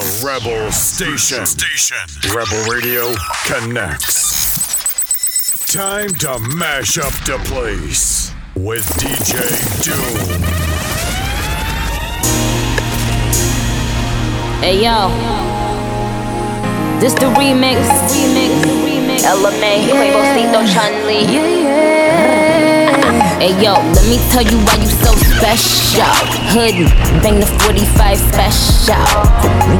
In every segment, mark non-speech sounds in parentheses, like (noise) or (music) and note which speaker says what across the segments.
Speaker 1: the Rebel Station. Station. Rebel Radio Connectz. Time to mash up the place with DJ Doom.
Speaker 2: Hey yo, this the remix, remix, remix. LMA, Quavocito, Chun Li. Yeah, yeah. Hey yo, let me tell you why you so special. Hood, bang the 45 special.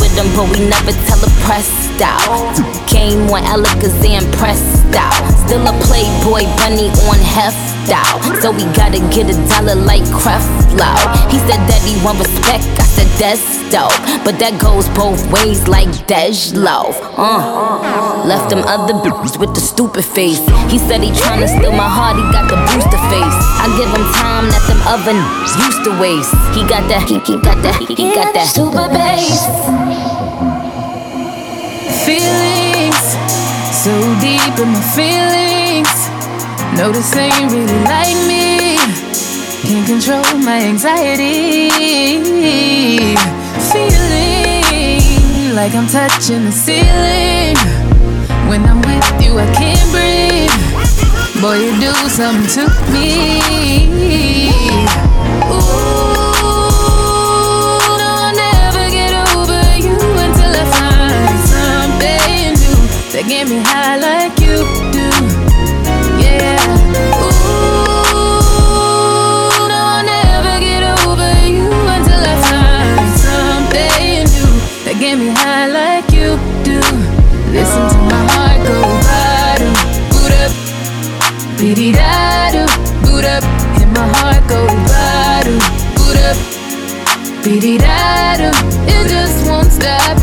Speaker 2: With them, but we never tell a pressed out. Came on Alakazam pressed out. Still a playboy bunny on heft out. So we gotta get a dollar like Creflo. He said that he want respect, I said that's dope. But that goes both ways like Dej Loaf. Uh. Left them other bitches with the stupid face. He said he tryna steal my heart, he got the booster face. I give him time that them other used to waste. He got that, he, he got that, he, he got that super bass.
Speaker 3: feelings so deep in my feelings. No, this ain't really like me. Can't control my anxiety. Feeling like I'm touching the ceiling. When I'm with you, I can't breathe. Boy, you do something to me. That get me high like you do. Yeah. Ooh, no, I'll never get over you until I find something new that get me high like you do. Listen to my heart go bottom, boot up, beady da do, boot up, and my heart go bottom, boot up, beady da do. It just won't stop,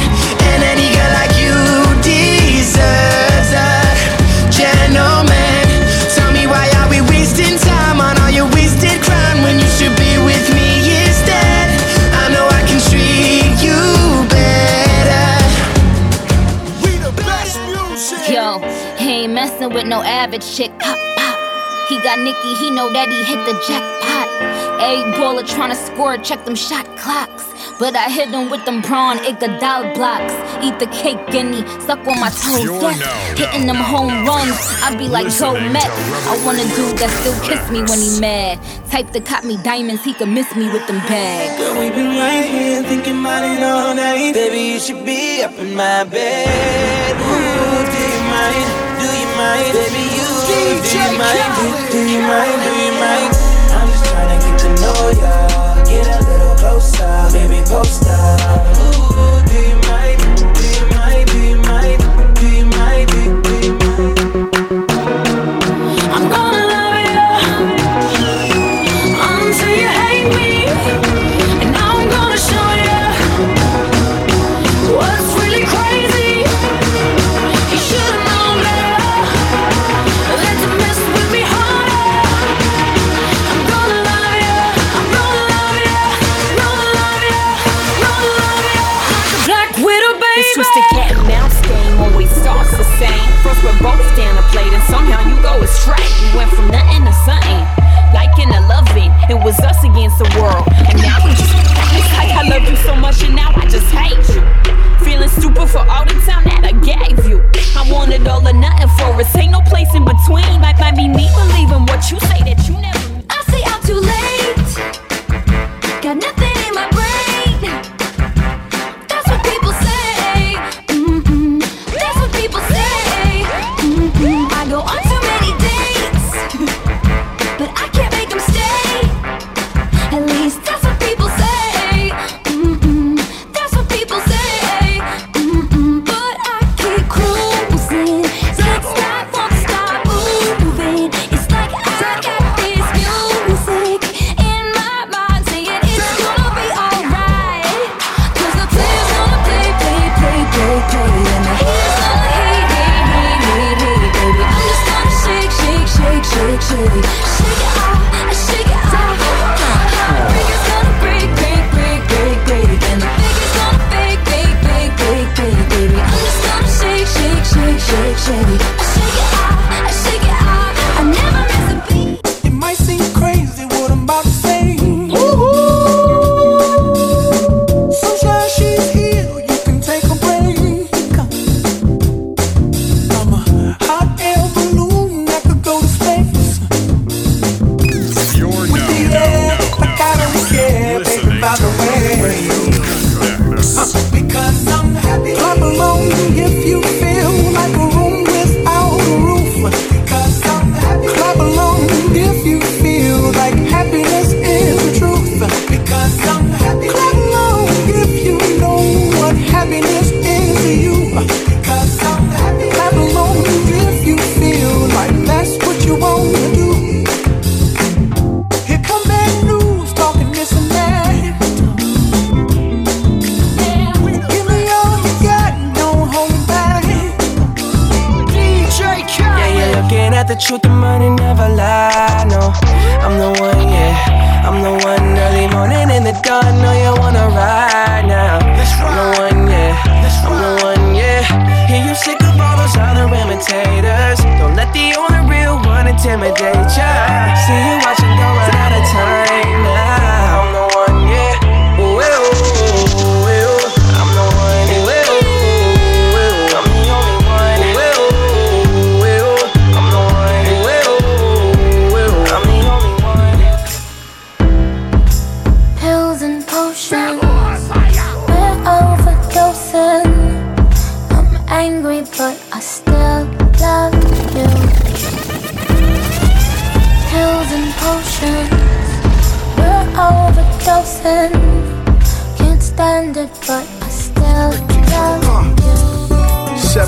Speaker 4: with
Speaker 2: no average chick. Pop, pop. He got Nicky, he know that he hit the jackpot. A baller tryna score, check them shot clocks. But I hit him with them prawn Iguodala blocks. Eat the cake, guinea, suck on my toes.
Speaker 1: You're
Speaker 2: Yes,
Speaker 1: now,
Speaker 2: hitting them
Speaker 1: now,
Speaker 2: home
Speaker 1: now,
Speaker 2: runs. I be like Joe
Speaker 1: listening
Speaker 2: Met. I want a dude that still kiss me when he mad. Type to cop me diamonds, he can miss me with them bags.
Speaker 5: Girl, we've been right here thinking about it all night. Baby, you should be up in my bed. Ooh, do you mind? Mind? Baby, you do you mind? Do, do you mind? Do you mind? I'm just trying to get to know ya. Get a little closer, baby, post up. Ooh, do you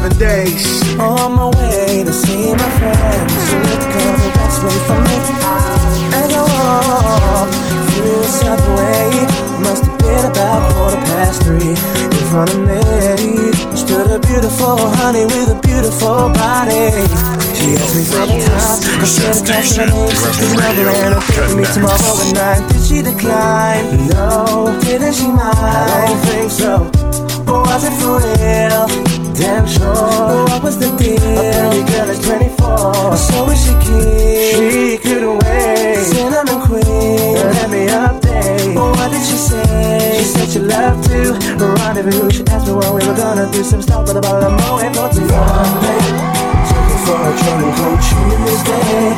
Speaker 6: seven days.
Speaker 7: On my way to see my friends. Because the best way for me As I walk through the subway. Must have been about quarter past three. In front of me stood a beautiful honey with a beautiful body. She asked me for several times. I said a text her. She's lovely and I'm me tomorrow night. Did she decline? No. Didn't she mind? I don't think so. But was it for real? damn sure. But what was the deal? A pretty girl is 24. So is she keen? She couldn't wait. Cinnamon queen. Let me update. But what did she say? She said she loved to rendezvous. She asked me what we were gonna do. Some stuff but about a mo and not for a training coach Tuesday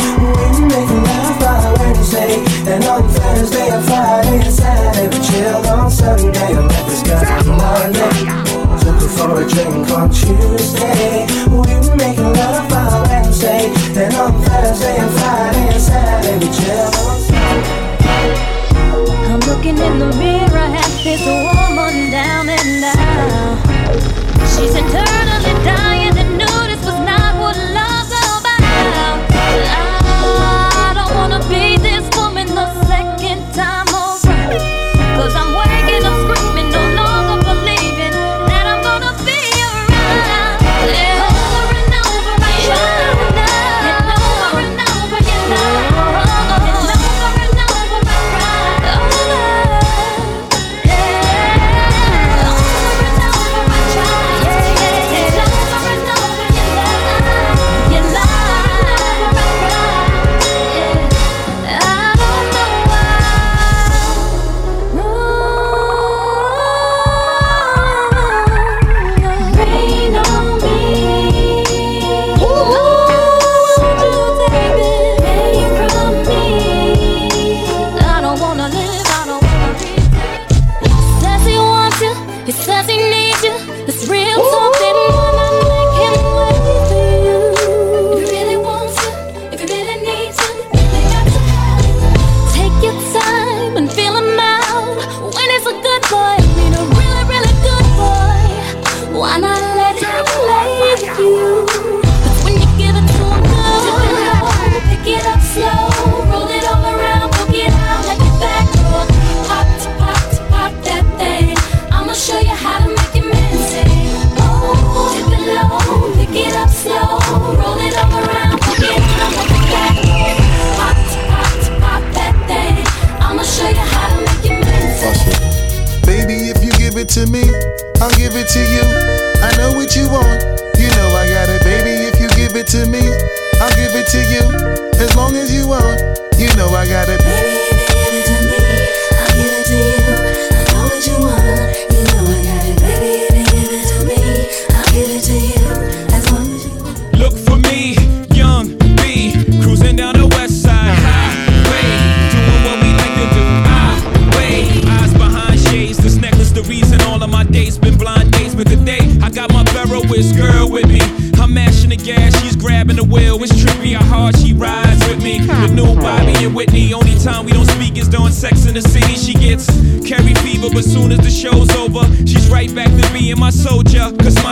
Speaker 7: We make love by Wednesday And on Thursday and Friday and Saturday We chill on Sunday And let this guy Monday Looking for a drink on Tuesday. We were making love on Wednesday. Then on Thursday and Friday and Saturday we chill.
Speaker 5: I'm looking in the mirror at this woman down and out. She's internally dying. Yeah,
Speaker 8: cause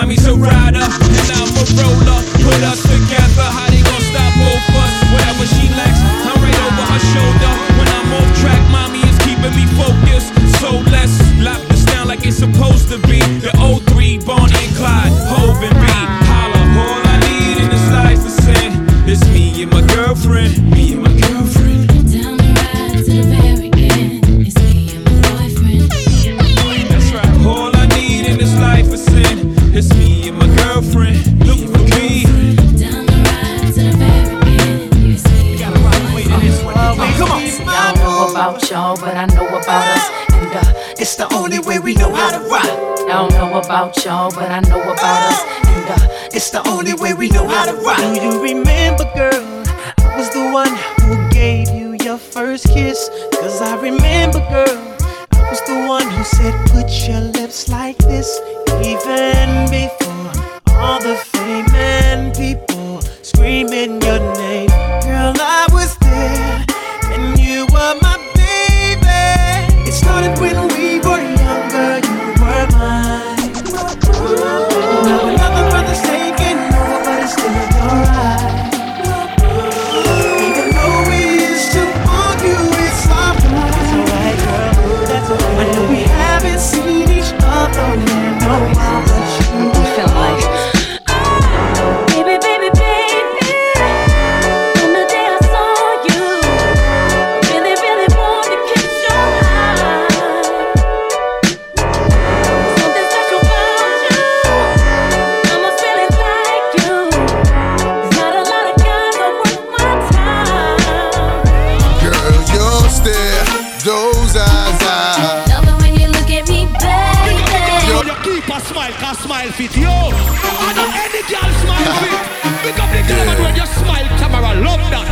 Speaker 9: fit. Yo, I know any girl smile fit. Pick up the girl and when you smile, camera, love that.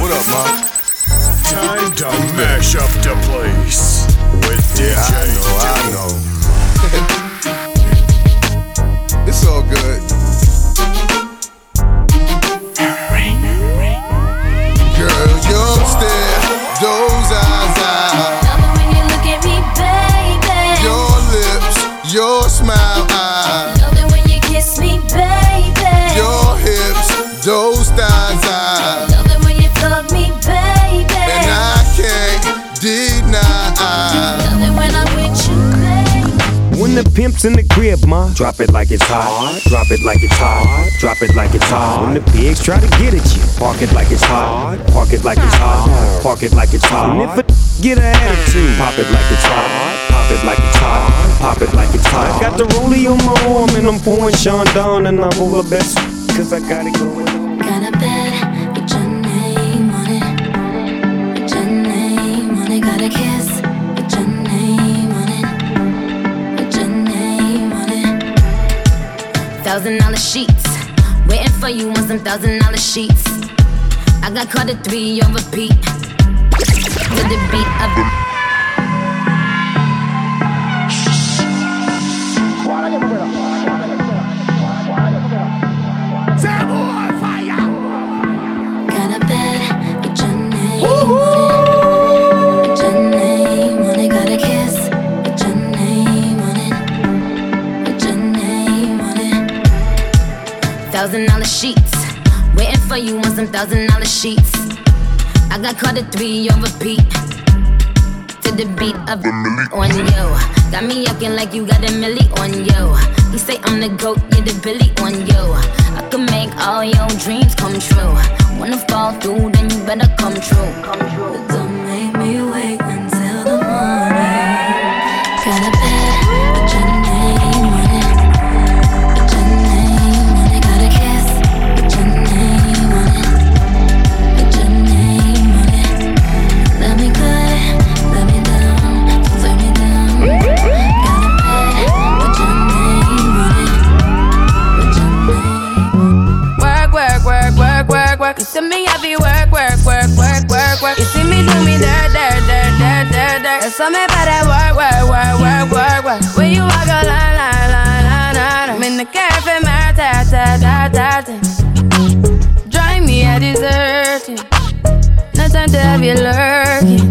Speaker 6: What up, mom?
Speaker 1: Time to mash up the place with DJ
Speaker 6: I know, I know. (laughs) it's all good.
Speaker 10: Pimp's in the crib, ma, drop it like it's hot. Drop it like it's hot. Drop it like it's hot. When the pigs try to get at you, park it like it's hot. Park it like it's hot. Park it like it's hot. And if a get an attitude, pop it like it's hot. Pop it like it's hot. Pop it like it's hot. I got the rollie on my arm and I'm pouring Chandon and I'm all the best. Cause I got it going.
Speaker 5: Got
Speaker 11: Thousand dollar sheets. Waiting for you on some thousand dollar sheets. I got caught at three on repeat. To the beat of
Speaker 5: Got
Speaker 11: thousand dollar sheets. Waiting for you on some thousand dollar sheets. I got caught at three on repeat. To the beat of on you. Got me acting like you got a milli on you. You say I'm the goat, you're the Billy on you. I can make all your dreams come true. Wanna fall through, then you better come true. Come true.
Speaker 5: Don't make me wait
Speaker 3: work, work. You see me do me dirt, dirt, dirt, dirt, dirt, dirt. There's something about that work, work, work, work, work, work. When you walk a line, line, line, line, line. I'm in the cafe, my ta, ta, ta, ta, ta. Me I a dessert. No time to have you lurking.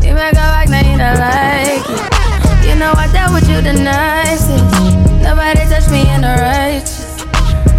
Speaker 3: You make a back, now you don't like it. You know I dealt with you the nicest. Nobody touched me in the righteous.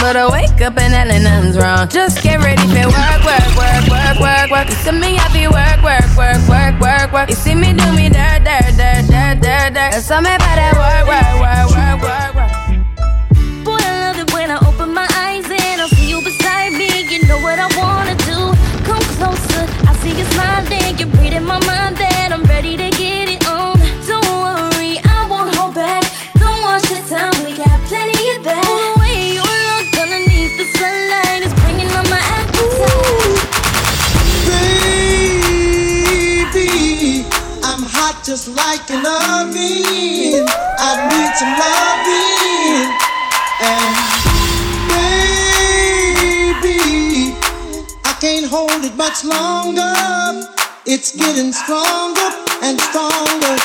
Speaker 3: But I wake up and hell nothing's wrong. Just get ready for work, work, work, work, work, work. You see me happy work, work, work, work, work, work. You see me do me dirt, dirt, dirt, dirt, dirt, dirt. There's something about
Speaker 5: I
Speaker 12: need some loving. And baby, I can't hold it much longer. It's getting stronger and stronger.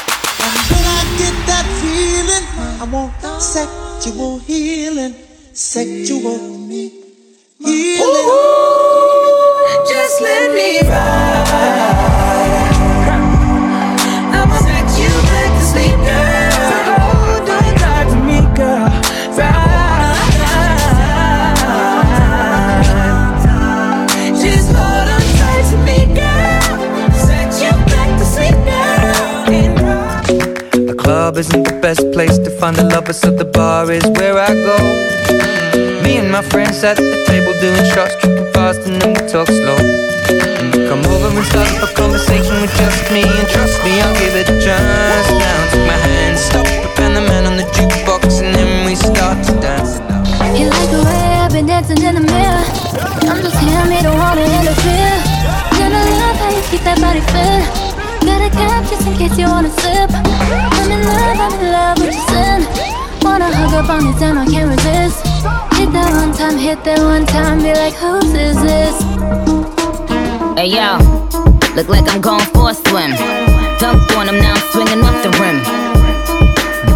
Speaker 12: And when I get that feeling, I want sexual healing, sexual healing.
Speaker 13: Ooh, just let me ride.
Speaker 14: Club isn't the best place to find a lover, so the bar is where I go. Mm. Me and my friends at the table doing shots, tripping fast, and then we talk slow. And you come over and start up a conversation with just me, and trust me, I'll give it a chance. Now take my hand, stop, and the man on the jukebox, and then we start to dance.
Speaker 5: You like the way I've been dancing in the mirror. I'm just here, me don't wanna interfere. Gonna love how you keep that body fit. Got a cap just in case you wanna sip. I'm in love, I'm in love with your sin. Wanna hug up on you, damn, I can't resist. Hit that one time, hit that one time, be like, whose is this?
Speaker 11: Hey yo, look like I'm going for a swim. Dunked on him, now I'm swinging off the rim.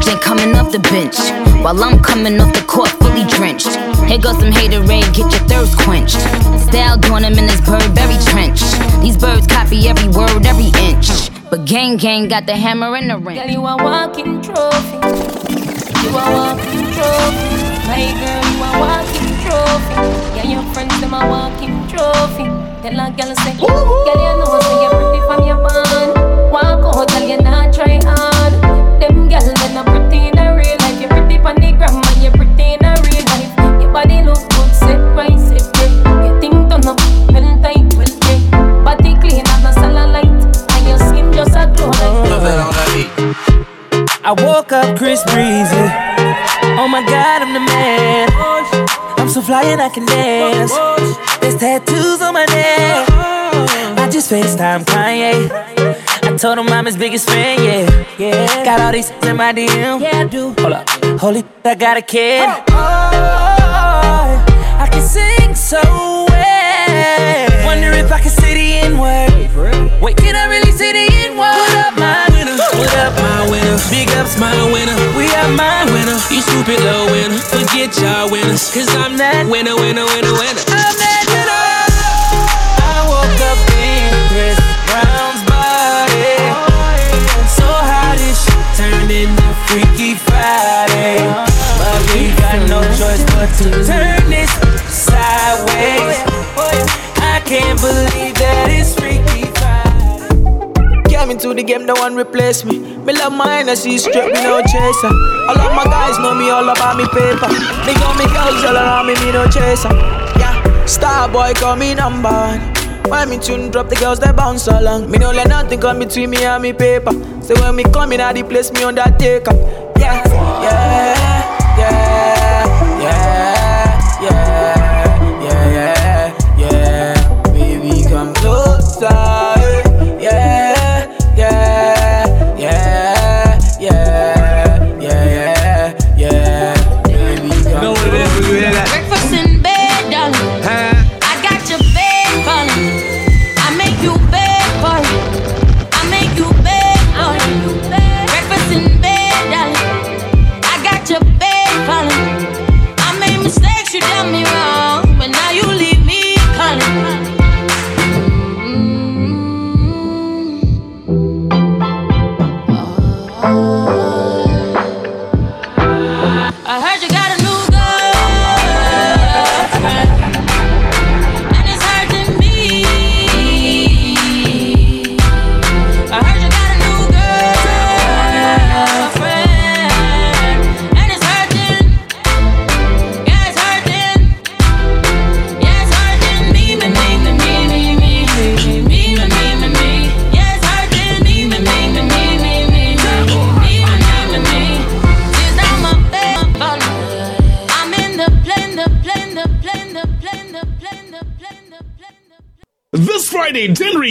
Speaker 11: Ain't coming off the bench, while I'm coming off the court fully drenched. Here goes some haterade, get your thirst quenched. Style doing him in this Burberry trench. These birds copy every word, every inch. But gang gang got the hammer in the ring.
Speaker 15: Girl, you a walking trophy. You a walking trophy. My girl, you a walking trophy. Yeah, your friends them a walking trophy. Tell a girl say, girl you know say you're pretty from your band. Walk out, tell you not try hard.
Speaker 16: I woke up Chris Breezy. Oh my god, I'm the man. I'm so fly and I can dance. There's tattoos on my neck. I just FaceTime Kanye. I told him I'm his biggest fan, yeah. Yeah. Got all these in my DM. Yeah, I do. Hold up. Holy, I got a kid. Oh, oh, oh, oh. I can sing so if I can say the N word. Wait, can I really say the N word? What up, my winner? What up, my winner? Big ups, my winner. We are my winner. You stupid little winner. Forget y'all winners. Cause I'm that winner, winner, winner, winner. I'm that winner. I woke up in Chris Brown's body. So how this shit turned into Freaky Friday. But we got no choice but to turn this sideways. I can't believe that it's Freaky Friday. Came into the game, no one replace me. Me love mine, I see straight, me no chaser. All of my guys know me all about me paper. Me got me girls all around me, me no chaser. Yeah, star boy call me number one. When me tune drop, the girls they bounce along. Me no let nothing come between me and me paper. So when me come in, I the place me that up. Yeah, yeah, yeah, yeah, yeah,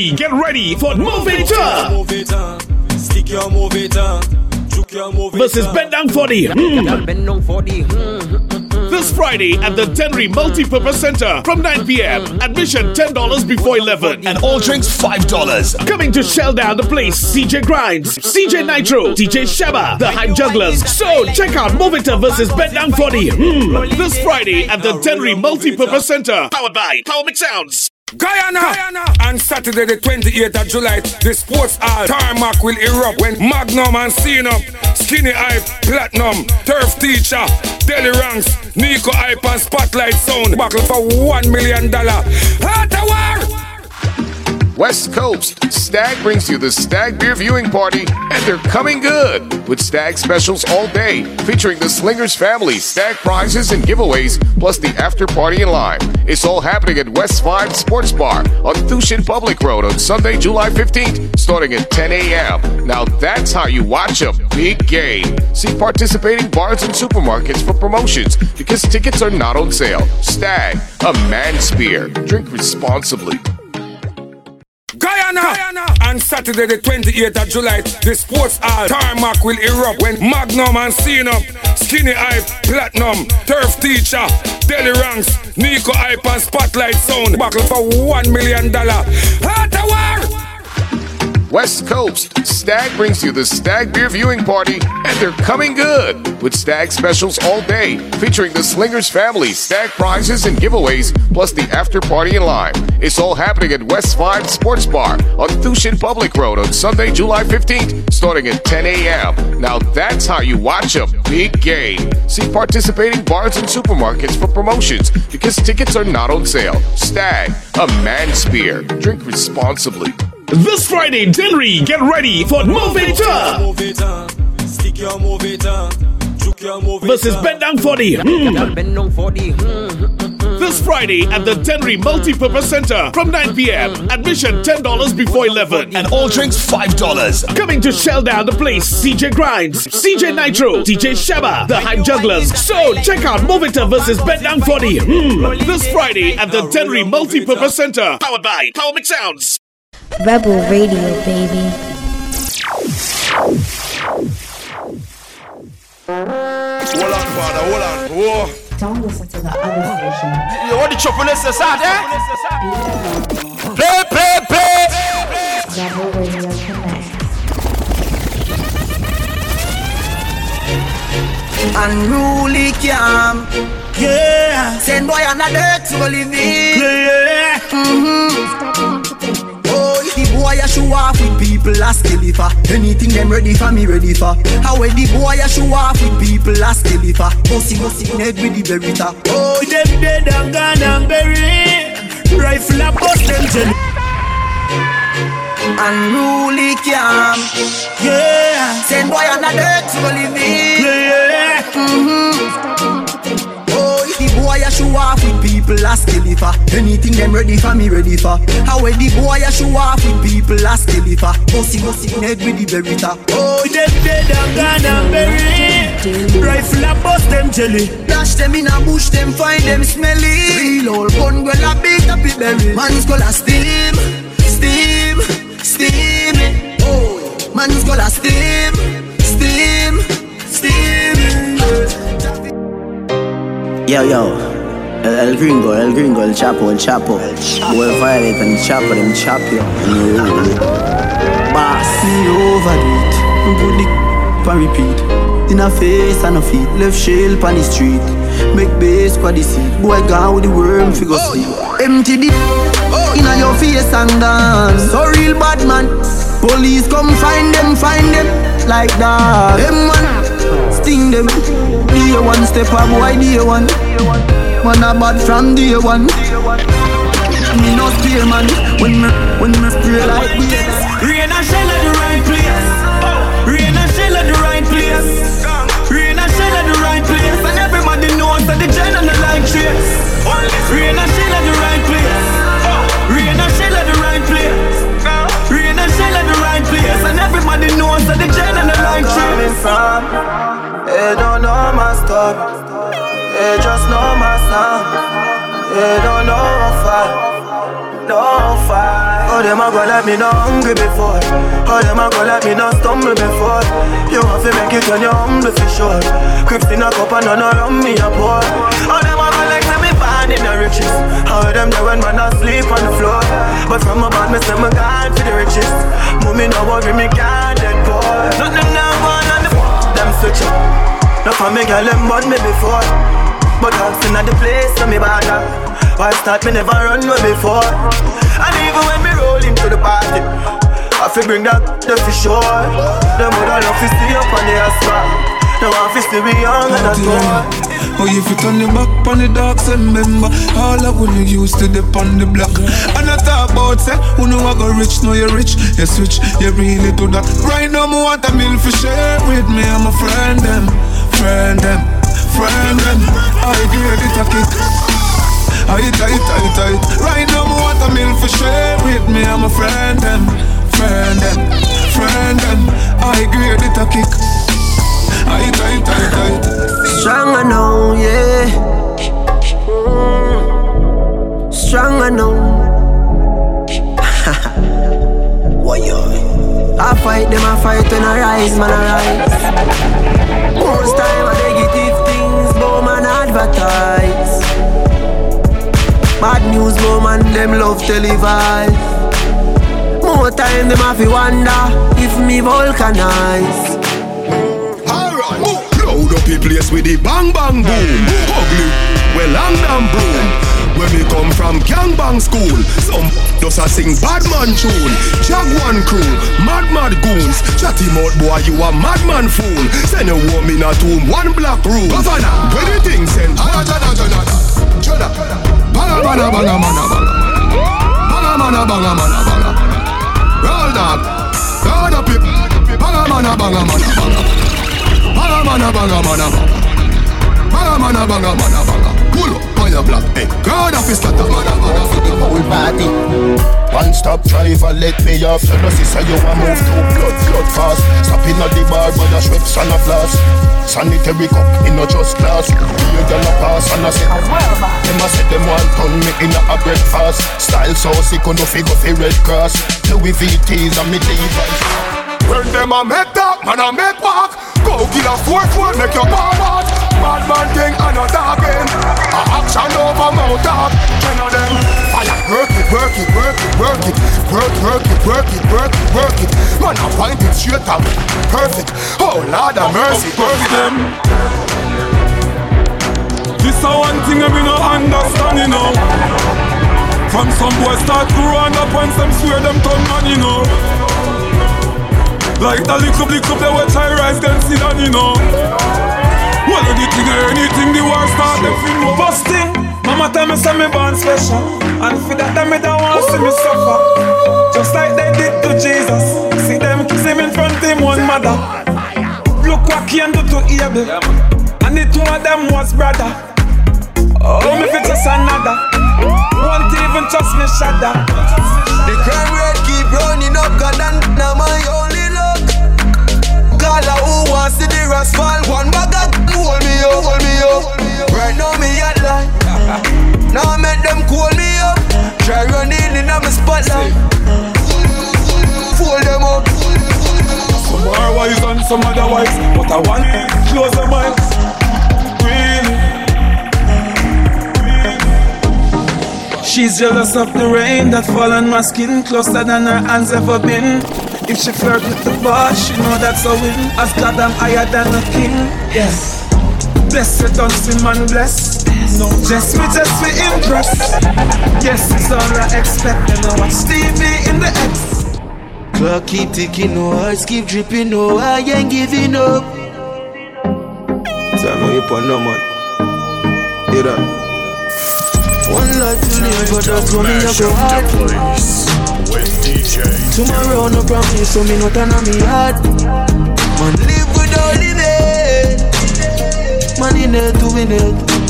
Speaker 5: plane.
Speaker 17: This Friday, January, get ready for Movie Tour.
Speaker 18: Stick your move it on. Juke your move it
Speaker 17: versus
Speaker 18: on.
Speaker 17: Bend Down 40.
Speaker 18: Girl, hmm. bend down for the.
Speaker 17: Hmm, hmm, this Friday at the Tenry Multipurpose Center from 9 p.m. Admission $10 before 11 and all drinks $5. Coming to shell down the place CJ Grinds, CJ Nitro, DJ Shaba, the Hype Jugglers. So check out Movita versus Bend Down 40 Hmm. this Friday at the Tenry Multipurpose Center. Powered by Power Mix Sounds.
Speaker 19: Guyana. Guyana. On Saturday, the 28th of July, the sports hall tarmac will erupt when Magnum and Up, Skinny Hype, Platinum, Turf Teacher, Deli Ranks, Nico Hype and Spotlight Sound buckle for $1 million. Ottawa!
Speaker 20: West Coast, Stag brings you the Stag Beer Viewing Party, and they're coming good with Stag specials all day, featuring the Slingers family, Stag prizes and giveaways, plus the after party in line. It's all happening at West 5 Sports Bar on Tuschen Public Road on Sunday, July 15th, starting at 10 a.m. Now that's how you watch a big game. See participating bars and supermarkets for promotions because tickets are not on sale. Stag, a man's beer. Drink responsibly.
Speaker 19: Guyana. On Saturday, the 28th of July, the sports hall tarmac will erupt when Magnum and Up, Skinny Hype, Platinum, Turf Teacher, Deli Ranks, Nico Hype and Spotlight Sound buckle for $1 million. Ottawa!
Speaker 20: West Coast, Stag brings you the Stag Beer Viewing Party, and they're coming good with Stag specials all day, featuring the Slingers family, Stag prizes and giveaways, plus the after party in line. It's all happening at West 5 Sports Bar on Tuschen Public Road on Sunday, July 15th, starting at 10 a.m. Now that's how you watch a big game. See participating bars and supermarkets for promotions because tickets are not on sale. Stag, a man's beer. Drink responsibly.
Speaker 17: This Friday, Tenry, get ready for Movita
Speaker 18: Move it on. Stick move it on. Juke your move it
Speaker 17: versus
Speaker 18: on.
Speaker 17: Bend Down 40.
Speaker 18: Girl,
Speaker 17: Hmm.
Speaker 18: bend down for the.
Speaker 17: This Friday at the Tenry Multipurpose Center from 9 p.m. Admission $10 before 11 and all drinks $5. Coming to shell down the place CJ Grinds, CJ Nitro, DJ Shaba, the Hype Jugglers. So check out Movita versus Bend Down 40 Hmm. this Friday at the Tenry Multipurpose Center. Powered by Power Mix Sounds.
Speaker 21: Rebel Radio, baby.
Speaker 22: Hold on, father, hold on. Whoa.
Speaker 23: Don't listen to the other station.
Speaker 22: You want the chop on this side, eh? Play, play, play.
Speaker 23: Rebel Radio Connect.
Speaker 24: Unruly calm. Yeah. Send boy on a dirt to live in. Yeah. Mm-hmm. The boy a show off with people a still if anything them ready for me ready for. How when the boy a show off with people a still if bossy bossy head with the berita.
Speaker 7: Oh, them dead and gone and buried. Rifle a bust them jelly.
Speaker 24: Unruly calm.
Speaker 7: Yeah.
Speaker 24: Send boy on a dirt to live in.
Speaker 7: Yeah.
Speaker 24: Mm-hmm. Boy a show off with people a still if anything them ready for me ready for. How the boy a show off with people a still if bossy bossy head with the berita.
Speaker 7: Oh, them dead gone and buried. Rifle a bust them jelly.
Speaker 24: Dash them in a bush, them find them smelly. Real old gun girl a beat up it berry. Man's gonna steam, steam, steam it. Oh, man's gonna steam, steam, steam
Speaker 25: Yo, yo. El, el gringo, el gringo, el chapo, el chapo. Boy violate and chopper, them chop you. Boss.
Speaker 24: Me overdo it, put the and repeat. In a face and a feet, left shell on the street. Make base for the seat. Boy gone with the worm figure oh. sleep. Empty the oh. inna your face and dance. So real bad man. Police come find them, find them like that. Them man, sting them. Day one step up, boy day one. Man a bad from day one. Me no scare man when me when me spray like this.
Speaker 7: Rain and shell at the right place. Rain and shell at the right place. Rain and shell at the right place. And everybody knows that the gen and the like trace. Rain and shell at the right place. Rain and shell at the right place. Rain and shell at the right place. And everybody knows that the gen and the trace.
Speaker 24: from. They don't know They don't know how far. No fire. Oh, them a go let me know hungry before.
Speaker 18: All them a go like me not stumble before. You want to make it when you're humble for sure. Crips in a cup and none around me a pour. All them a go like me born in the riches. How them there when man asleep on the floor. But from a me say me gone for the richest. Mommy no worry me can't dead poor. Nothing now gone on the them switch up. No for me girl them bought me before. But I'm still at the place so me bother. Why start me never run way before. And even when me roll into the party. I fi bring that the for sure. Them would love to see up on the asphalt. Now I fi still be young and that's all.
Speaker 26: Oh, if you turn your back on the dark, say remember all of when you used to dip on the block. And I talk about say, who know I go rich, know you're rich, you switch, you really do that. Right now, me want a meal for share with me, I'm a friend them, friend them, friend them. I it a kick. I tight, tight, tight. Right now, me want a meal for share with me, I'm a friend them, friend them, friend them. I get it a kick. I tight, tight, tight.
Speaker 18: Stronger now, yeah. Mm. Stronger now. (laughs) Why I fight them, I fight when I rise, man, I rise. Most time I but man advertise. Bad news, but man them love televise. More time them have to wonder if me vulcanize.
Speaker 19: Alright, load up the place with the bang bang boom. Ugly, well long damn broom. When we come from gangbang school, some does a sing bad man tune. Jaguan crew, mad mad goons. Chatty mouth boy, you a madman fool. Send a woman in a tomb, one black room. Governor, where the thing send? Jada, jada, jada, jada. Banga, banga, banga, banga, banga. Banga, banga, banga, banga, banga. Roll dog, roll up it. Banga, banga, banga, banga, banga. Banga, banga, banga, banga, banga. Banga, banga, banga, banga, banga. On your block, hey. God of his banga.
Speaker 27: Whole party. One stop driver, let me off. So no sister, you a move too blood, blood fast. Stop in at the bar, but a Schweppes and a flask. Sanitary cup in a just glass. You girl a pass and a sit. Them a say them want turn me in a breakfast. Style so sick, no figure fi Red Cross. Louis VTs and me Levi's.
Speaker 19: When them a make talk, man a make walk Go kill a four four, make your power walk Bad man thing and a action over mouth talk Ten of them. Fire, work it, work it, work it, work it. Work, work it, work it, work it, work it. Man a find it straight out Perfect, oh Lord of mercy. Work them.
Speaker 26: This a one thing I me no understand, you know. From some boys start to run up and some swear them turn man, you know. Like the little little they watch I rise then sit down, you know. Well, anything or anything the war start them feel more. Busting. Mama tell me say me born special, and for that them me don't want to see me suffer. Just like they did to Jesus, see them kiss him in front of him one mother. Look what can do to Abel, and the two of them was brother. Oh, me fit just another. Won't even trust me, shudder.
Speaker 7: The crime rate keep running up, God, and now my only luck. Gala who wants to the rascal, one bag of hold me up, hold me up. Right now me line. Now I make them call me up. Try running in on my spotlight. Fold them up.
Speaker 26: Some are wise and some otherwise, but I want to close their minds. Really. She's jealous of the rain that fall on my skin closer than her hands ever been. If she flirt with the boss, she know that's a win. As God, I'm higher than a king. Yes. Blessed, don't see man bless. No, just me, just me impress. Yes, it's all I expect. And I watch TV in the X.
Speaker 7: Clock keep ticking, no hearts keep dripping, no I ain't giving up.
Speaker 18: So I know you put no man. Hear that?
Speaker 7: One life to live, but that's what me a go hard. Tomorrow no promise, so me not turn on me heart. Man live without living, man in it win it.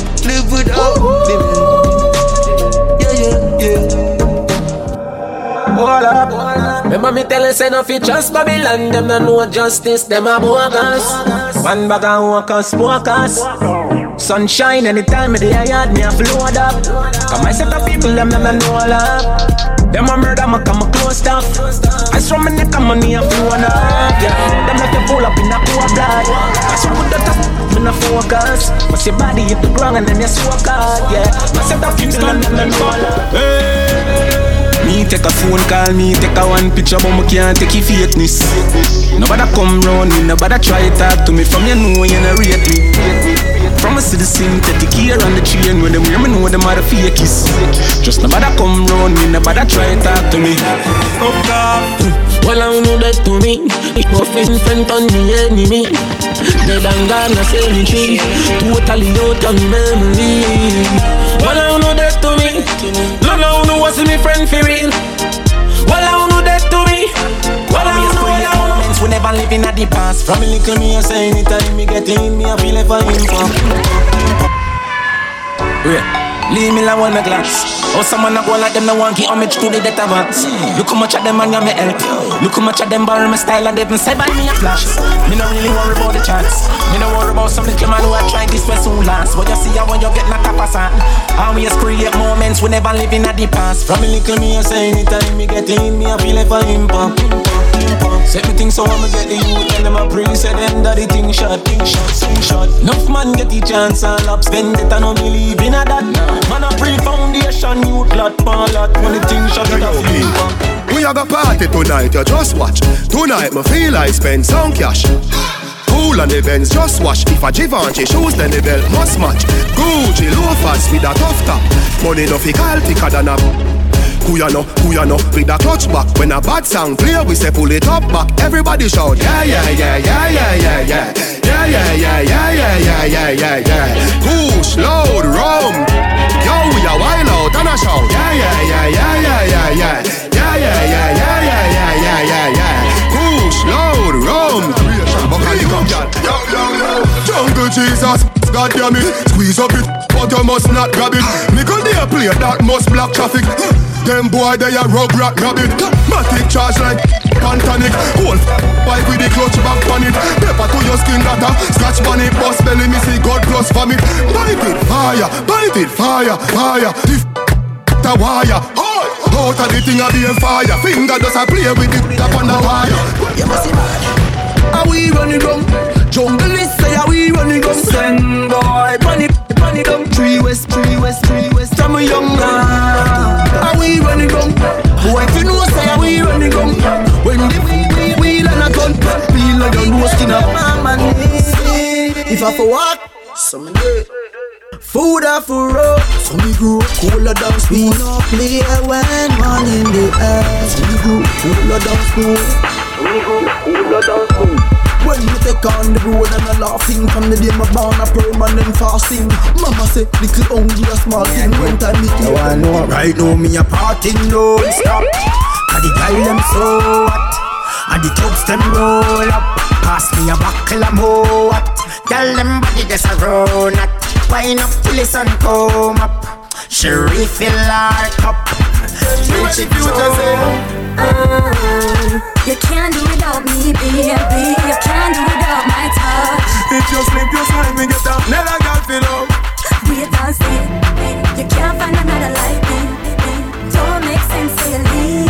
Speaker 7: Without living. Yeah, yeah, yeah.
Speaker 28: Up. Remember me tell you say no fi trust Babylon Them no know justice, them a bogus One bag of workers, smokers Sunshine anytime of the yard, me a float up. Come my set of people, them never know a lot. Them a murder, me come a close stuff. I saw my neck money a flow up. Yeah, them let you pull up in a cold blood. I saw with the top, no focus. But your body hit the ground and then you smoke out. Yeah, my set of people, them never know a lot. Me take a phone call, me take a one picture, but me can't take your fakeness. Nobody come round me, nobody try talk to me. From you know you no rate me. From a see the synthetic here on the train when them hear me know them are the fakies. Just nobody come round me, nobody try talk to me. Up top.
Speaker 29: Well, I know that to me. It was friend friend on the enemy. Dead and gone, I say tree. Totally out of memory. Well, I know that to me. No, no, no, what's me friend for real? Well, I
Speaker 28: never living at the past. From a little me, I say anytime me get in, me I feel like I'm Yeah. Leave me like one a glass. Oh, someone a go like them, no one give homage to the death advance. Look how much of them and me help. Look how much of them borrow my style and they even say by me a flash. Me no really worry about the chance. Me no worry about some little man who I try this way soon last. But you see how when you get knocked up a sand. Always create moments we never living at the past. From a little me, I say anytime me get in, me I feel like I'm pop. Set me things so I'ma get the youth and them a pray Say them that the thing shot, thing shot, thing shot Enough man get the chance and lap spend it and no believe in a that Man a pre foundation, youth lot, pan lot When the thing shot, it a
Speaker 27: We a go party tonight, you just watch Tonight me feel I spend some cash Cool on the Benz, just wash If a Givenchy shoes, then the belt must match Gucci loafers with a tough top Money no fi call thicker than a who ya know, who ya know, with a clutch back When a bad sound clear, we say pull it up back Everybody shout, yeah, yeah, yeah, yeah, yeah, yeah, yeah Yeah, yeah, yeah, yeah, yeah, yeah, yeah, yeah, yeah Push, load, rum a and Yeah, yeah, yeah, yeah, yeah, yeah, yeah Yeah, yeah, yeah, yeah, yeah, yeah, yeah, yeah, yeah Push, load, come, Yo, yo, yo Jungle Jesus, God damn it Squeeze up it, but you must not grab it Nickel there play that must block traffic them boy they a rug rat rabbit Matic charge like Pantanic Hold bike with the clutch back on it Pepper to your skin that a Scratch on it Bust belly me see God plus vomit Bite it fire Bite it fire Fire the wire. Out of the thing a be fire. Finger just a play with it Up on the wire.
Speaker 28: You must see mad. How we run it down Jungle is say how we run it down Send boy Panic Panic down Three west Three west Three west. From a young man. How we run it down? Boy, if you know say how we run it down When the wheel, wheel and a gun Feel like you're roasting up man. If I for walk, some day Food off for road So me grew cooler down spoon We no play when man in the air So me grew cooler down spoon So me grew cooler down spoon when me take on the road and I laughing From the day my born a permanent fasting. Mama say little hungry a small thing When time me keep I know. Right now me a partying don't stop. And the guy them so hot. And the thugs them roll up. Pass me a buckle of more hot. Tell them body just a run at Wine up till the sun come up She refill her cup When she future say
Speaker 5: uh, you can't do without me, baby. You can't do without my touch.
Speaker 27: If you sleep, you slide me get up. Never got feel up.
Speaker 5: Wait and see. You can't find another like me. Don't make sense till you leave.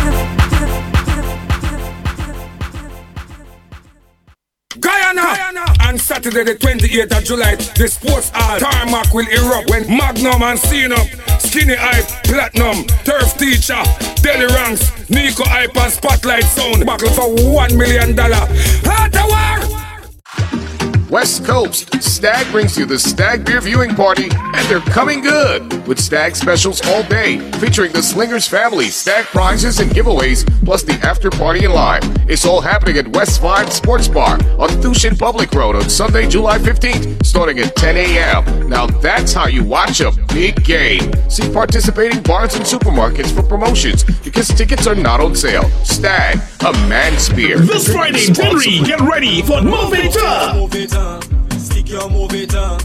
Speaker 19: Guyana. Guyana. On Saturday, the 28th of July, the sports hall tarmac will erupt when Magnum and Up, Skinny Hype, Platinum, Turf Teacher, Deli Ranks, Nico Hype and Spotlight Sound battle for $1 million. Heart war!
Speaker 20: West Coast, Stag brings you the Stag Beer Viewing Party, and they're coming good with Stag specials all day, featuring the Slingers family, Stag prizes and giveaways, plus the after party and live. It's all happening at West 5 Sports Bar on Tuschen Public Road on Sunday, July 15th, starting at 10 a.m. Now that's how you watch a big game. See participating bars and supermarkets for promotions because tickets are not on sale. Stag, a man's beer.
Speaker 17: This Friday, Henry, get ready for Movita.
Speaker 7: Stick your move it on.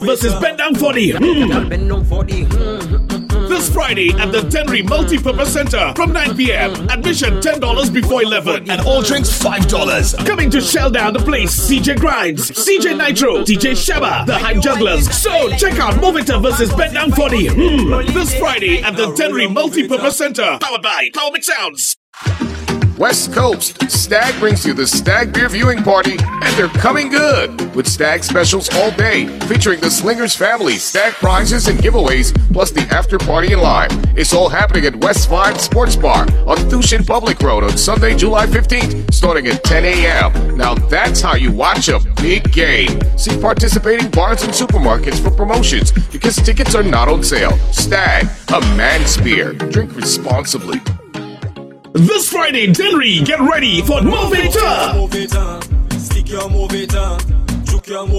Speaker 17: Versus Bend Down 40. Mm.
Speaker 7: Bend down 40.
Speaker 17: This This Friday at the Denry Multipurpose Center from 9 p.m. Admission $10 before 11 and all drinks $5. Coming to shell down the place, CJ Grinds, CJ Nitro, DJ Shaba, the Hype Jugglers. So check out Movita versus Bend Down 40 hmm. this Friday at the Denry Multipurpose Center, powered by Power Mix Sounds.
Speaker 20: West Coast, Stag brings you the Stag Beer Viewing Party, and they're coming good with Stag specials all day, featuring the Slingers family, Stag prizes and giveaways, plus the after party and live. It's all happening at West 5 Sports Bar on Tuschen Public Road on Sunday, July 15th, starting at 10 a.m. Now that's how you watch a big game. See participating bars and supermarkets for promotions because tickets are not on sale. Stag, a man's beer. Drink responsibly.
Speaker 17: This Friday, Denry, get ready for Move It Up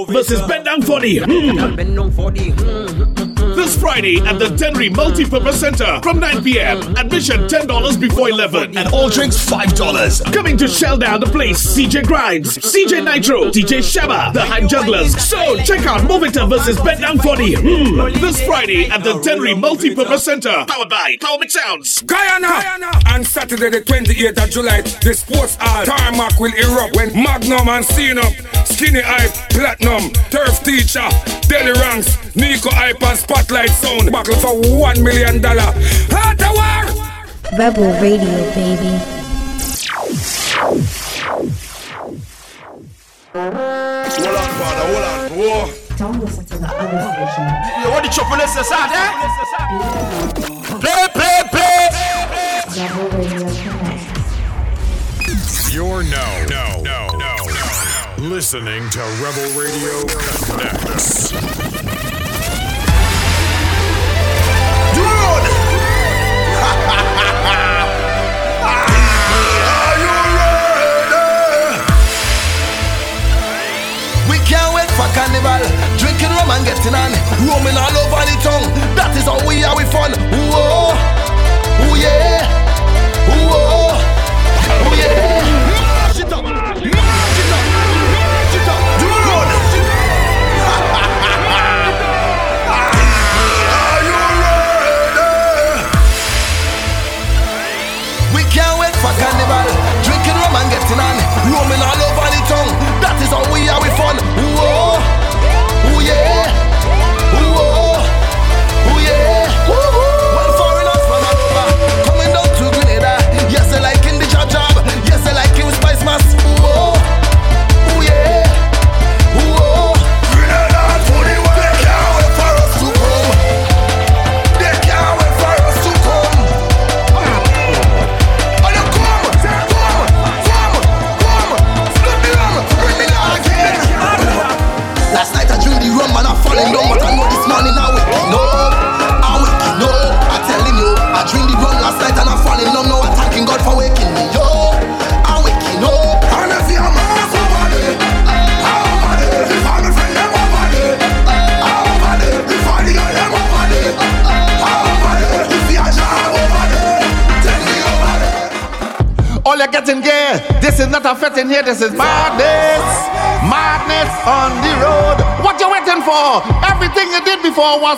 Speaker 17: versus Bend Down 40. Hmm. This Friday at the Denry Multipurpose Center from 9 p.m. Admission $10 before 11 and all drinks $5. Coming to shell down the place, CJ Grinds, CJ Nitro, DJ Shaba, the Hype Jugglers. So check out Movita versus Down 40 Hmm. this Friday at the Denry Multipurpose Center, powered by Power Sounds.
Speaker 19: Guyana. On Saturday, the 28th of July, the sports hall tarmac will erupt when Magnum and Up, Skinny Hype, Platinum, Turf Teacher, Deli Ranks, Nico Hype and Spotlight Sound buckle for one million dollar. Heart the war!
Speaker 30: Rebel Radio, baby.
Speaker 31: Hold on, father, hold on. Whoa.
Speaker 23: Don't listen to the other station.
Speaker 31: You want the chop on this side, eh? Play, play, play.
Speaker 23: Rebel Radio Connect.
Speaker 1: You're now, no, no, no, no. Listening to Rebel Radio Connectz.
Speaker 18: We can't wait for carnival. Drinking rum and getting on. Roaming all over the tongue. That is how we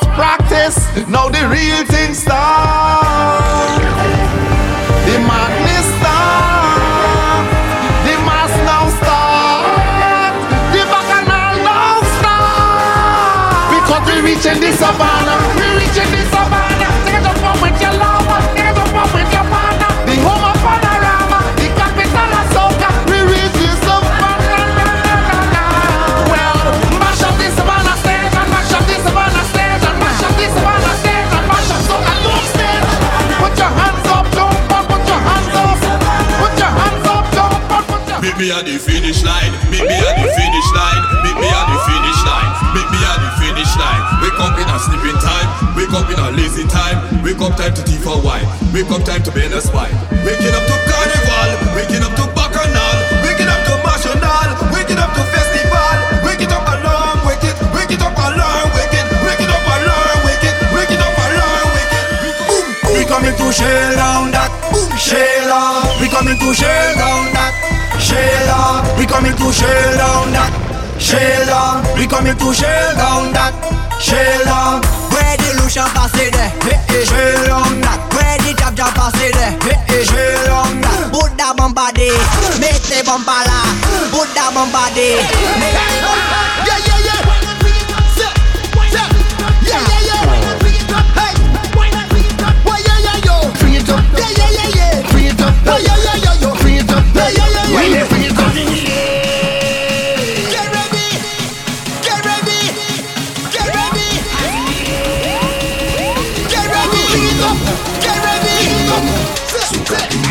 Speaker 32: did
Speaker 22: at the finish line. Meet me at the finish line. Meet me at the finish line. Meet me at the finish line. Wake up in a sleeping time. Wake up in a lazy time. Wake up time to tea for wine. Wake up time to be in a spine. Waking up to carnival. Waking up to bacchanal. Waking up to national. Waking up to festival. Wake it up alarm. Wake it. Wake it up alarm. Wake it. Wake it up alarm. Wake it. Wake it up alarm. Wake it. Boom.
Speaker 31: We coming to shell down that boom Sheila. We coming to shell down that Sheila. We coming to shell down that Sheila. We coming to shell down that Sheila. Where the
Speaker 24: revolution pass it there. Hey, hey, straight on that. Where the jab jab pass it there. Hey, hey, straight on that. Put that bumper there. Make the bumper la. Put that bumper there. Make the bumper. Yeah, yeah, yeah. Yeah, yeah, yeah. Bring it up, hey. Why yeah, yeah, yo. Bring it up. Yeah, yeah, yeah, yeah. Bring it up. Why yeah, yeah, Get ready. Get ready.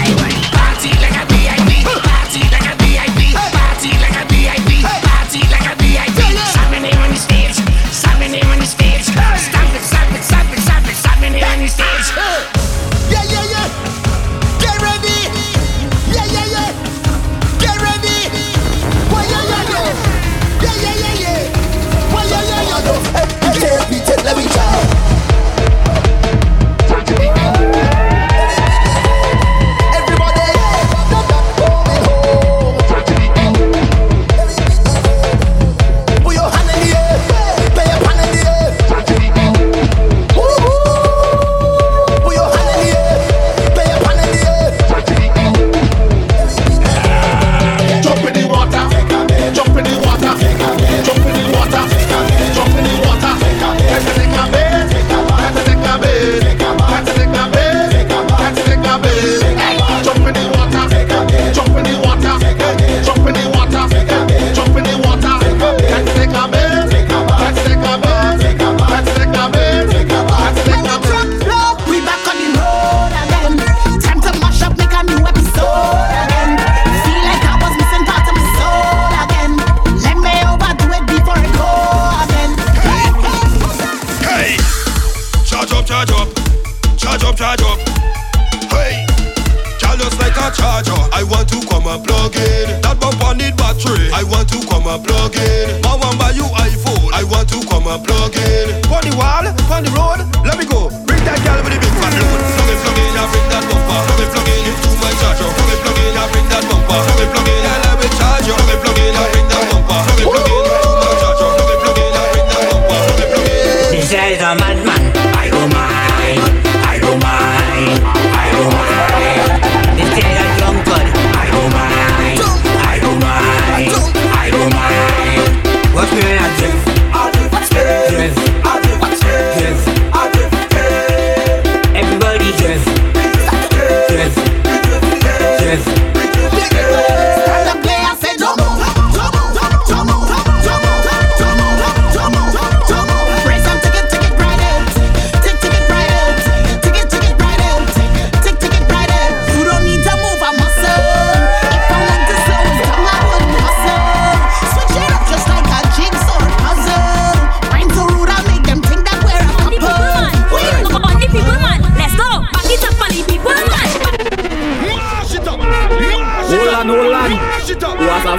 Speaker 31: Stand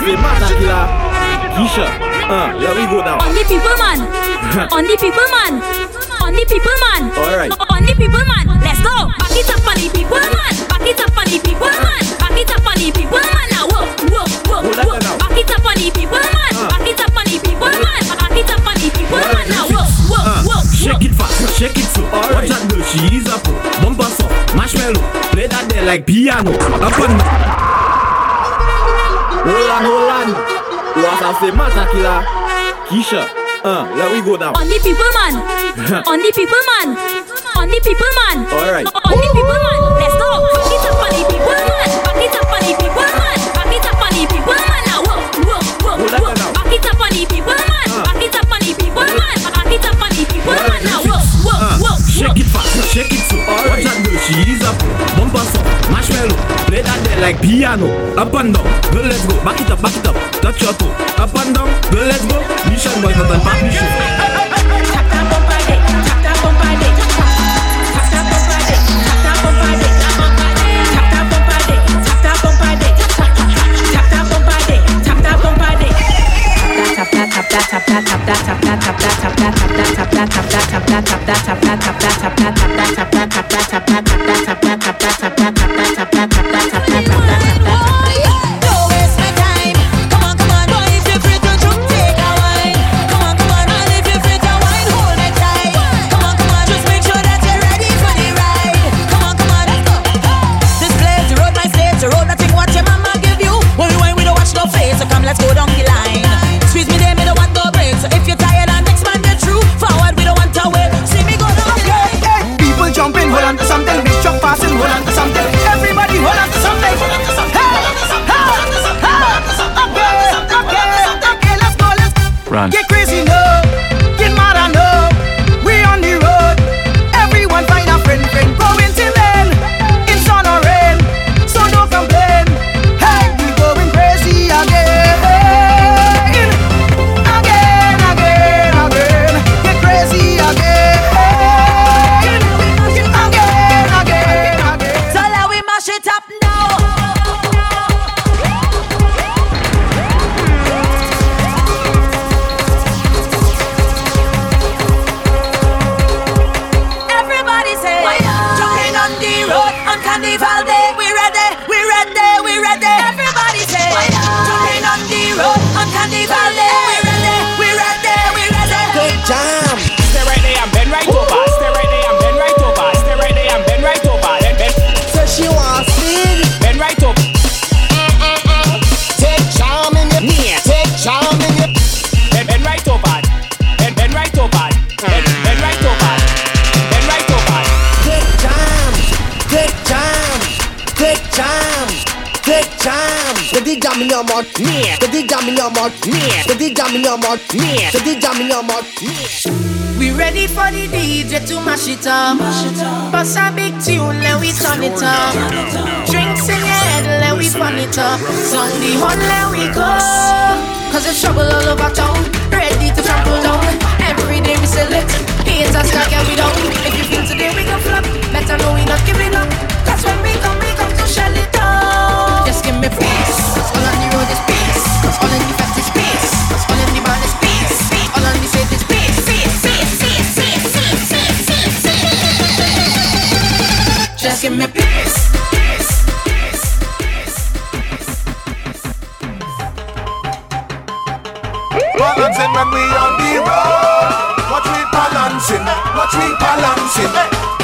Speaker 33: Was a famous Akila. Uh, let me go now.
Speaker 11: On the people, man. On the people, man. On the people, man.
Speaker 33: Alright.
Speaker 11: On the people, man. Let's go. Back it up on the people, man. Back it up on the people, man. Back it up on the people, man. Now, whoa, whoa, whoa, whoa. Back it up on the people, man. Back it up on the people, man. Back it up on the people, man. Now, whoa, whoa,
Speaker 33: Uh,
Speaker 11: whoa.
Speaker 33: shake it fast, shake it slow. Watch that girl, she is a pro. Bumper soft, marshmallow. Play that there like piano. Up and Hold on, hold on. Was a famous Akila. Keisha. Uh, let me go now.
Speaker 11: On the people, man. On the people, man. On the people, man.
Speaker 33: Alright.
Speaker 11: On the people, man. Let's go. Back it up on the people, man. Back it up on the people, man. Back it up on the people, man. Now, whoa, whoa, whoa, whoa. Back it up on the people, man. Back it up on the people, man. Back it up on the people, man. Now, whoa, whoa,
Speaker 33: Uh, shake it fast, shake it Like piano. Up and down, girl, let's go. Back it up, back it up. Touch your toe. Up and down, girl, let's go. Mission boys, not a pop mission.
Speaker 31: Don't
Speaker 34: mouth, me. Put the jam in your mouth, me. Put the jam in your mouth, me. Put the jam in your mouth, me.
Speaker 35: We ready for the DJ to mash it up. Bust a big tune, let we turn it up. Drinks in your head, let we fun it up. Sound the horn, let we go. Cause there's trouble all over town. Ready to trample down. Every day we select. Haters can't get we down. If you feel today we gon' flop, better know we not giving up. me peace. All road peace. Peace. Peace. Peace. Me peace.
Speaker 6: Balancing when we on the road. What we balancing? What we balancing?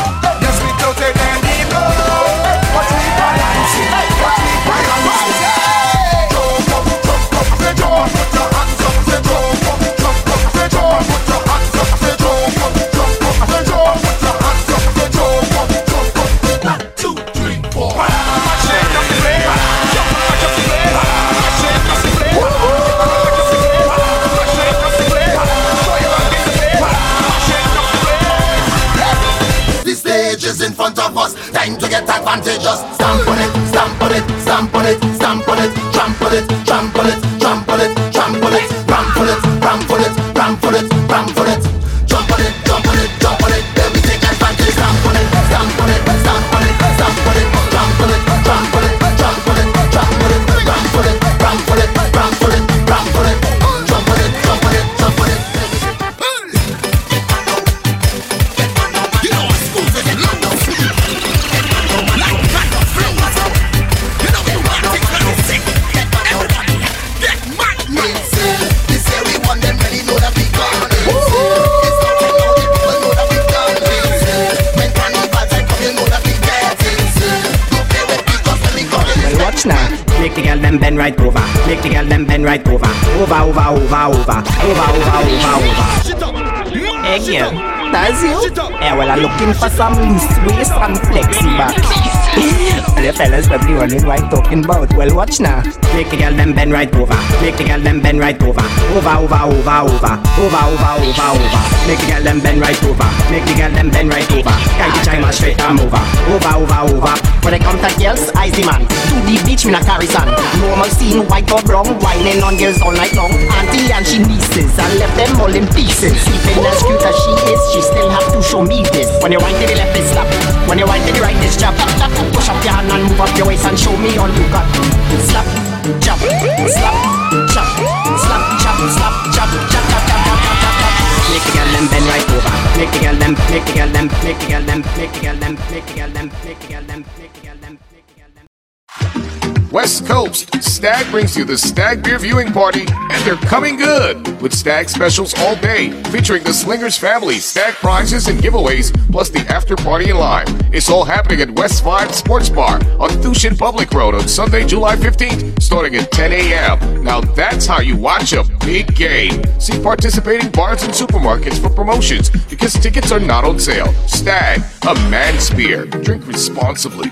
Speaker 6: say
Speaker 24: just stamp on it, stamp on it, stamp on it, stamp on it, tramp on it, trample it, trample it, trample it, trample it, trample it, trample it, trample it.
Speaker 36: Over, over, over. Over. Hey girl, that's you? Yeah, well, I'm looking for some loose waist and flexi back. (laughs) the fellas probably wondering what I'm talking about. Well, watch now. Make the girl them bend right over. Make the girl them bend right over. Over, over, over, over. Over, over, over, over. Make the girl them bend right over. Make the girl them bend right over. Can't you chime straight arm over. Over, over, over. When I come to girls, I man. To the beach, me na carry son. Normal scene, white or brown, whining on girls all night long. Auntie and she nieces, and left them all in pieces. Even as cute as she is, she still have to show me this. When you wind to the left, it's slap. When you wind to the right, it's jab. Push up your hand and move up your waist and show me all you got. Slap, jab, slap, chop, slap, chop, slap, chop, chop, chop, chop, chop, chop, chop, chop. Make the girl them bend right over. Make the girl them, make the girl them, make the girl them, make the girl them, make the girl them, make the girl them, make the girl them.
Speaker 20: West Coast, Stag brings you the Stag Beer Viewing Party, and they're coming good with Stag specials all day, featuring the Slingers family, Stag prizes and giveaways, plus the after party in live. It's all happening at West 5 Sports Bar on Tuschen Public Road on Sunday, July 15th, starting at 10 a.m. Now that's how you watch a big game. See participating bars and supermarkets for promotions because tickets are not on sale. Stag, a man's beer. Drink responsibly.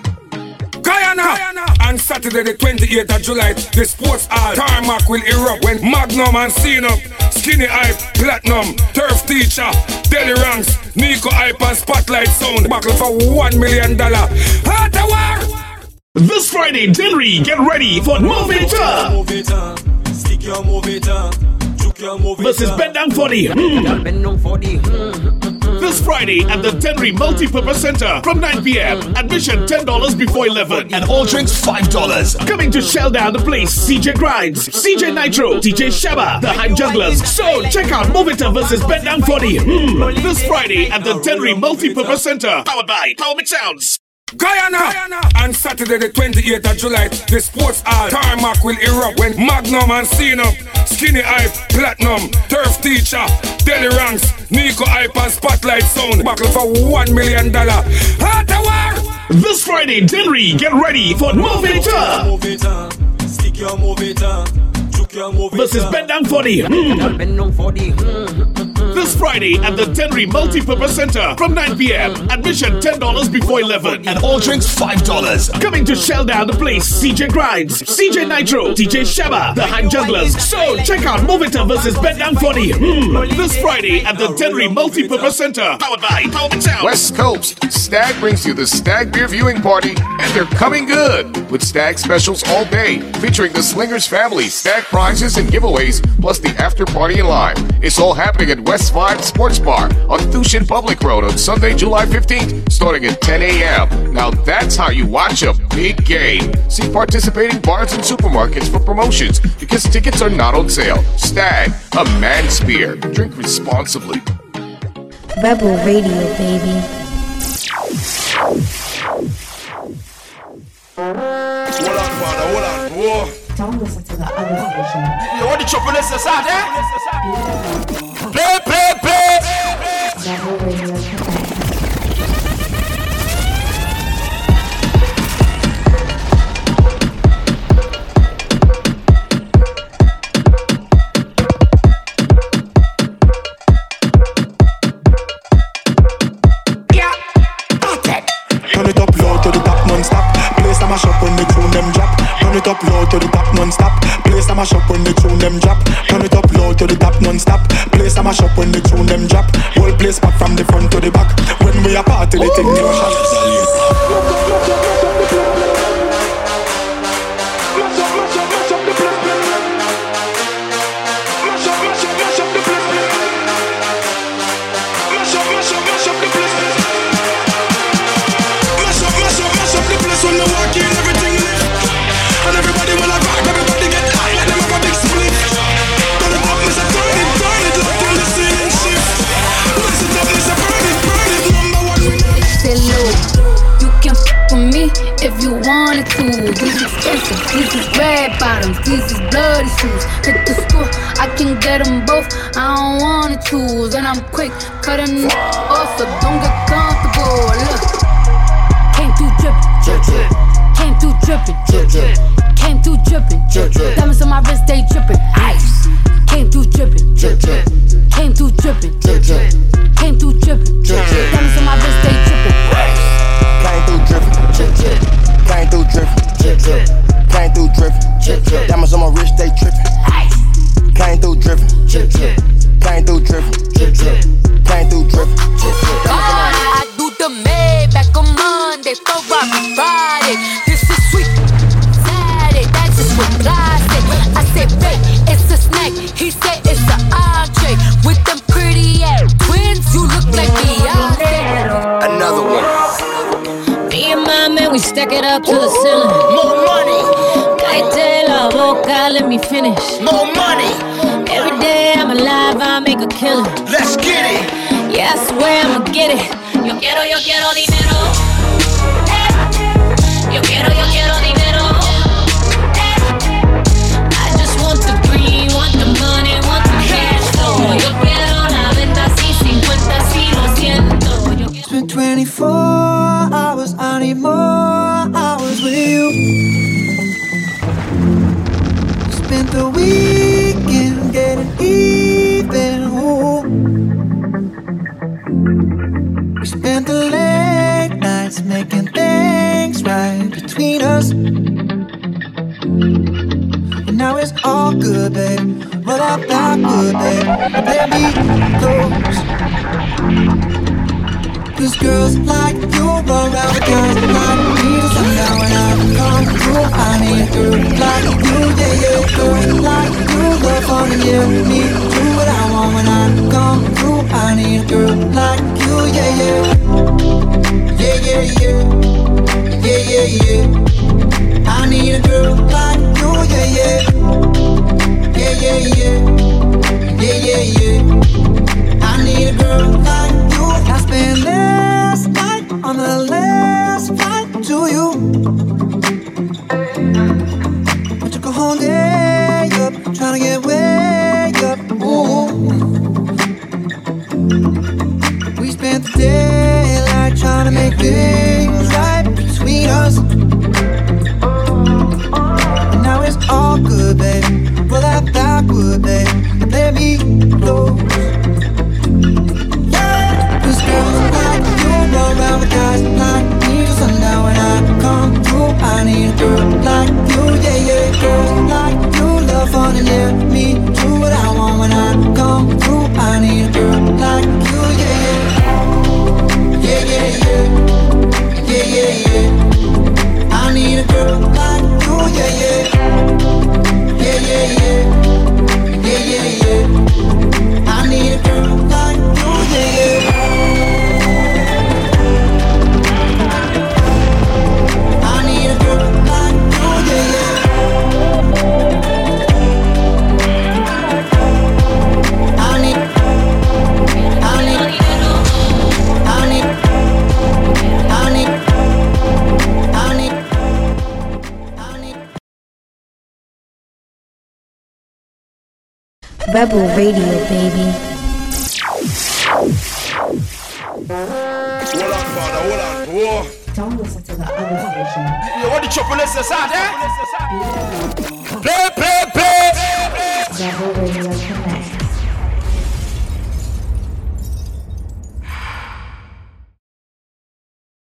Speaker 19: Guyana. On Saturday, the 28th of July, the sports hall tarmac will erupt when Magnum and Cena, Skinny Hype, Platinum, Turf Teacher, Deli Ranks, Nico Hype and Spotlight Sound battle for $1 million. Heart war!
Speaker 17: This Friday, Denry, get ready for Move It Up
Speaker 22: Move stick your move it on, juke your move
Speaker 17: versus
Speaker 22: on.
Speaker 17: Bend Down 40. Hmm.
Speaker 22: Girl, bend down for the. Hmm.
Speaker 17: This Friday at the Denry Multipurpose Center from 9 p.m. Admission $10 before 11 and all drinks $5. Coming to shell down the place, CJ Grinds, CJ Nitro, DJ Shaba, the Hype Jugglers. So check out Movita versus Bend Down 40 Hmm. this Friday at the Denry Multipurpose Center. Powered by Power Mix Sounds.
Speaker 19: Guyana. Guyana. On Saturday, the 28th of July, the sports hall tarmac will erupt when Magnum and Cena, Skinny Hype, Platinum, Turf Teacher, Deli Ranks, Nico Hype and Spotlight Sound battle for $1 million. Heart war!
Speaker 17: This Friday, Denry, get ready for Move It Up
Speaker 22: Move it on, stick your move it on, juke your move
Speaker 17: versus
Speaker 22: on.
Speaker 17: Bend Down 40
Speaker 22: Girl, bend down for the. Hmm.
Speaker 17: This Friday at the Denry Multipurpose Center from 9 p.m. Admission $10 before 11 and all drinks $5. Coming to shell down the place, CJ Grinds, CJ Nitro, DJ Shaba, the Hang Jugglers. So check out Movita versus Bet Down Funny mm, this Friday at the Denry Multipurpose Center. Powered by Power Sound.
Speaker 20: West Coast, Stag brings you the Stag Beer Viewing Party, and they're coming good with Stag specials all day, featuring the Slingers family, Stag prizes and giveaways, plus the after party and live. It's all happening at West 5 Sports Bar on Tuschen Public Road on Sunday, July 15th, starting at 10 a.m. Now that's how you watch a big game. See participating bars and supermarkets for promotions because tickets are not on sale. Stag, a man's beer. Drink responsibly.
Speaker 37: Rebel Radio, baby.
Speaker 22: Hold on, father, hold on. Whoa.
Speaker 23: Don't listen to the other station.
Speaker 22: You want the trouble this aside, eh?
Speaker 38: Low to the top non-stop Place a mash up when the tune them drop. Turn it up low to the top non-stop Place a mash up when the tune them drop. Whole place back from the front to the back. When we a party the thing never shut
Speaker 35: shoes. Hit the school, I can get them both. I don't wanna choose, and I'm quick cutting off, so don't get comfortable. Look, came through drippin', drip drip. Came through drippin', drip drip. Came through drippin', drip drip. Diamonds on my wrist, they drippin', ice. Came through drippin', drip drip. Came through drippin', drip drip. Came through drippin', drip drip. Finish.
Speaker 18: Love fun and yeah, me